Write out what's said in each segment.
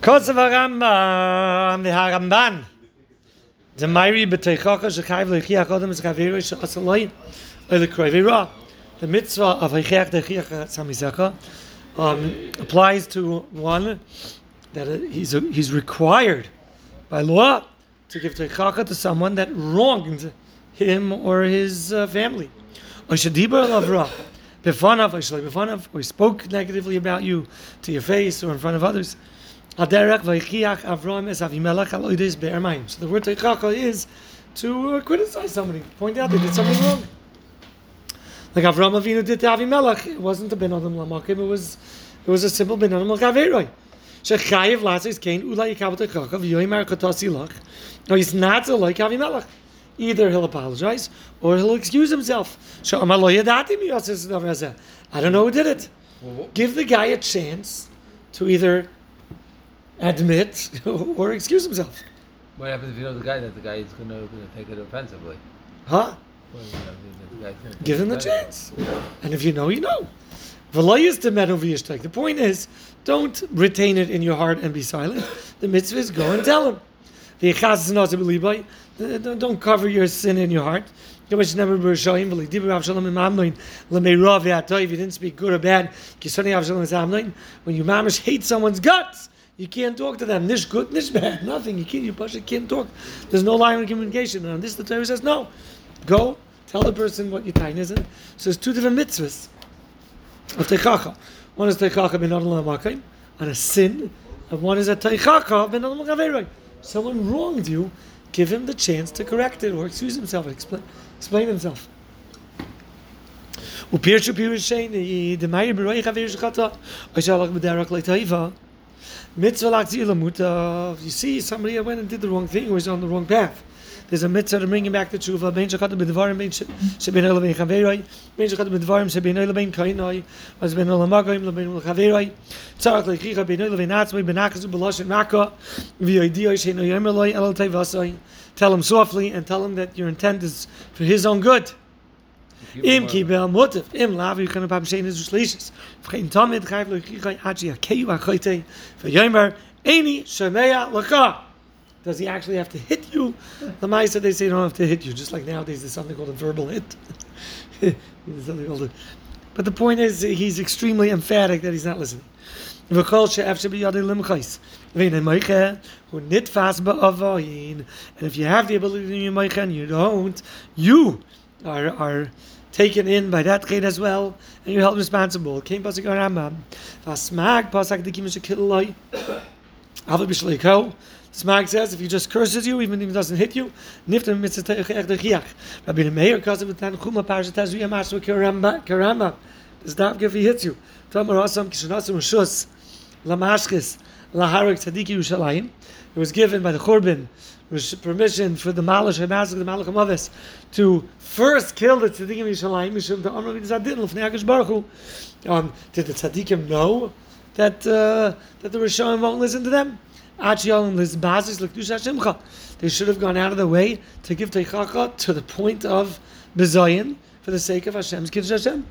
Kosev Rambam, the Haramban. The Mairi b'teichacha shechayv lechiach odem es chaviru she'asaloi oile kroivira. The mitzvah of heichach dechiach samisecha um, applies to one that he's, he's required by law to give teichacha to someone that wronged him or his uh, family. Oishadibar lavra. Befanav, or he spoke negatively about you to your face or in front of others. So the word teichacha is to uh, criticize somebody, point out they did something wrong. Like Avram Avinu did to Avimelech, it wasn't a ben adam lamakim, it was it was a simple ben adam l'chaveroi. Shechayev lasis kain ulay yikav teichacha v'yoyimar katasi lach. No, he's not like Avimelech. Either he'll apologize or he'll excuse himself. I don't know who did it. Mm-hmm. Give the guy a chance to either admit or excuse himself. What happens if you know the guy that the guy is going to take it offensively? Huh? Give him the chance. And if you know, you know. The point is, don't retain it in your heart and be silent. The mitzvah is go and tell him. Uh, don't cover your sin in your heart. If you didn't speak good or bad. When you mamish hate someone's guts, you can't talk to them. Nish good, nish bad, nothing. You can't. You pasha can't talk. There's no line of communication. And on this, the Torah says no. Go tell the person what your time is. So there's two different mitzvahs of teichacha. One is teichacha ben on a sin, and one is a teichacha ben someone wronged you, give him the chance to correct it or excuse himself, explain, explain himself. You see, somebody went and did the wrong thing, was on the wrong path. There's a mitzvah to bring him back to tshuva. Ben shachat b'dvarim ben shebin olam ben chaveroi. Ben shachat b'dvarim shebin olam ben kainoi. Was ben olam magayim ben chaveroi. Tzarach lechicha ben olam ben atzmai ben akazu b'loshen maka. V'yoidiyoi sheino yomerloi elal tevasoi. Tell him softly and tell him that your intent is for his own good. Im kibel motiv im lav you can pam shein is shlishes. Vgein tamid gayf lo gigai achi akei. V'yomer eni shemea laka. Does he actually have to hit you? The Maisa, they say you don't have to hit you. Just like nowadays, there's something called a verbal hit. there's something called a, but the point is, he's extremely emphatic that he's not listening. And if you have the ability to do your and you don't, you are, are taken in by that kid as well, and you're held responsible. Came pasuk. Smag says if he just curses you, even if he doesn't hit you, niftem mitzvah. Rabbi Meir the tan chuma parashat tazu yamasu karamba karamba. Does not if he hits you. Tamar asam kishanasum shus lamashkis laharik tzadiki Yerushalayim. It was given by the Churban permission for the Malish and the Malach Amavis to first kill the Tzaddikim Yishalayim Mishum to Amr Zadin Lefnei Akash Baruch Hu. Um, did the Tzaddikim know that uh, that the Rishon won't listen to them? They should have gone out of the way to give Teichacha to the point of Bezayin for the sake of Hashem's Kiddush Hashem.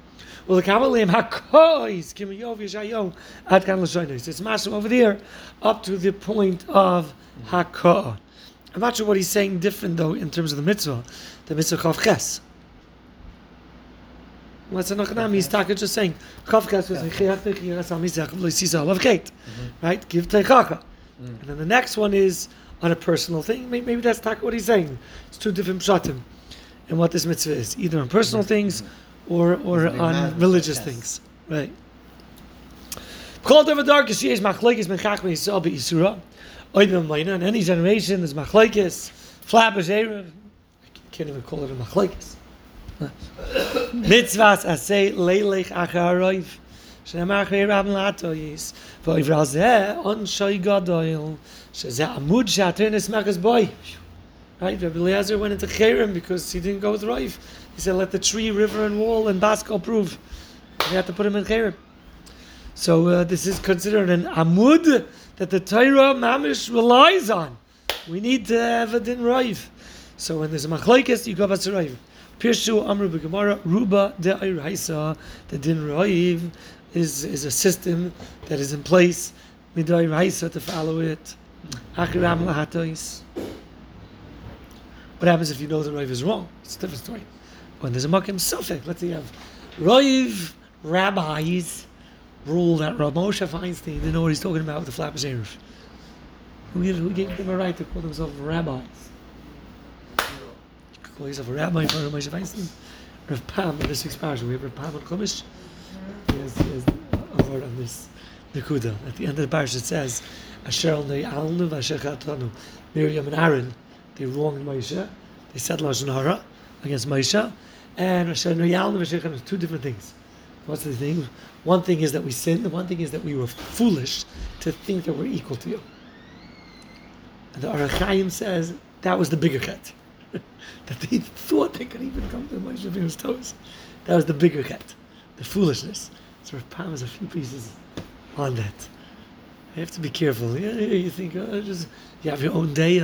Well, the Kabbalim Hakois Kimiyov Yishayo Ad Kan Lashonis. It's Mashim over there up to the point of Hakoah. I'm not sure what he's saying different though in terms of the mitzvah, the mitzvah Chav Ches. What's an achnam? He's talking just saying Chav Ches was Chiach Techiras Al Mizach Lo Olav right? Give Teichacha, and then the next one is on a personal thing. Maybe, maybe that's what he's saying. It's two different pshatim, and what this mitzvah is, either on personal things or or on religious things, right? Called over dark she is machlekes mechachme yisrael be'isura. Oibim mayna in any generation there's machlekes flappers erev. I can't even call it a machlekes. Mitzvahs asay leilech acharoiv. שנאמר אחרי רב לאטו יש, ועבר זה עונשוי גדול, שזה עמוד שהתרן נשמח אז בוי. Right, Rabbi Eliezer went into Cherem because he didn't go with Raif. He said, let the tree, river, and wall and Baskel prove. We have to put him in Cherem. So uh, this is considered an Amud that the Torah Mamish relies on. We need to have a din Raif. So when there's a Machlaikis, you go back to Raif. Pirshu Amru B'Gemara Ruba De Ayraisa the Din Raif is is a system that is in place. Midai Raisa to follow it. Achiram lahatois. What happens if you know the Rav is wrong? It's a different story. When there's a Makim Sufik, let's say you have rabbis rule that Rav Moshe Feinstein didn't know what he's talking about with the Flappers Erev. Who, who gave them a right to call themselves rabbis? You could call yourself a rabbi in front of Moshe Feinstein. Rav Pam in this week's parasha, we have Rav Pam on Chumash. He has, a word on this Nakuda. At the end of the parasha it says, Asher al Alnu v'asher chatanu. Miriam and Aaron, they wronged Moshe. They said Lashon Hara against Moshe. And Asher Alnu v'asher chatanu, two different things. What's the thing? One thing is that we sinned, the one thing is that we were foolish to think that we're equal to you. And the Arachayim says that was the bigger cut. that they thought they could even come to Moshe Rabbeinu's toes. That was the bigger cut, the foolishness. So Rav Pam has a few pieces on that. You have to be careful. Yeah, you think oh, just you have your own day.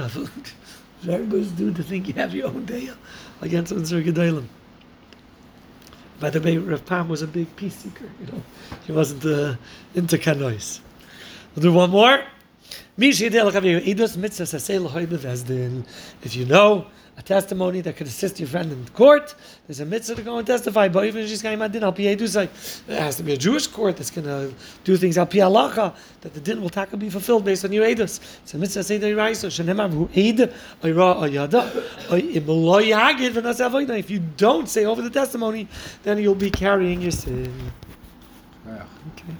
Very good do to think you have your own day against Unzer Gedalim. By the way, Rav Pam was a big peace seeker. You know, he wasn't uh, into canois. We'll do one more. If you know a testimony that could assist your friend in court, there's a mitzvah to go and testify. But even if she's going to it has to be a Jewish court that's going to do things al pi halacha that the din will taka be fulfilled based on your edus. It's a mitzvah to say deraisa shenemar hu ed ayra ayada imlo yagid v'nasavoida. If you don't say over the testimony, then you'll be carrying your sin. Okay.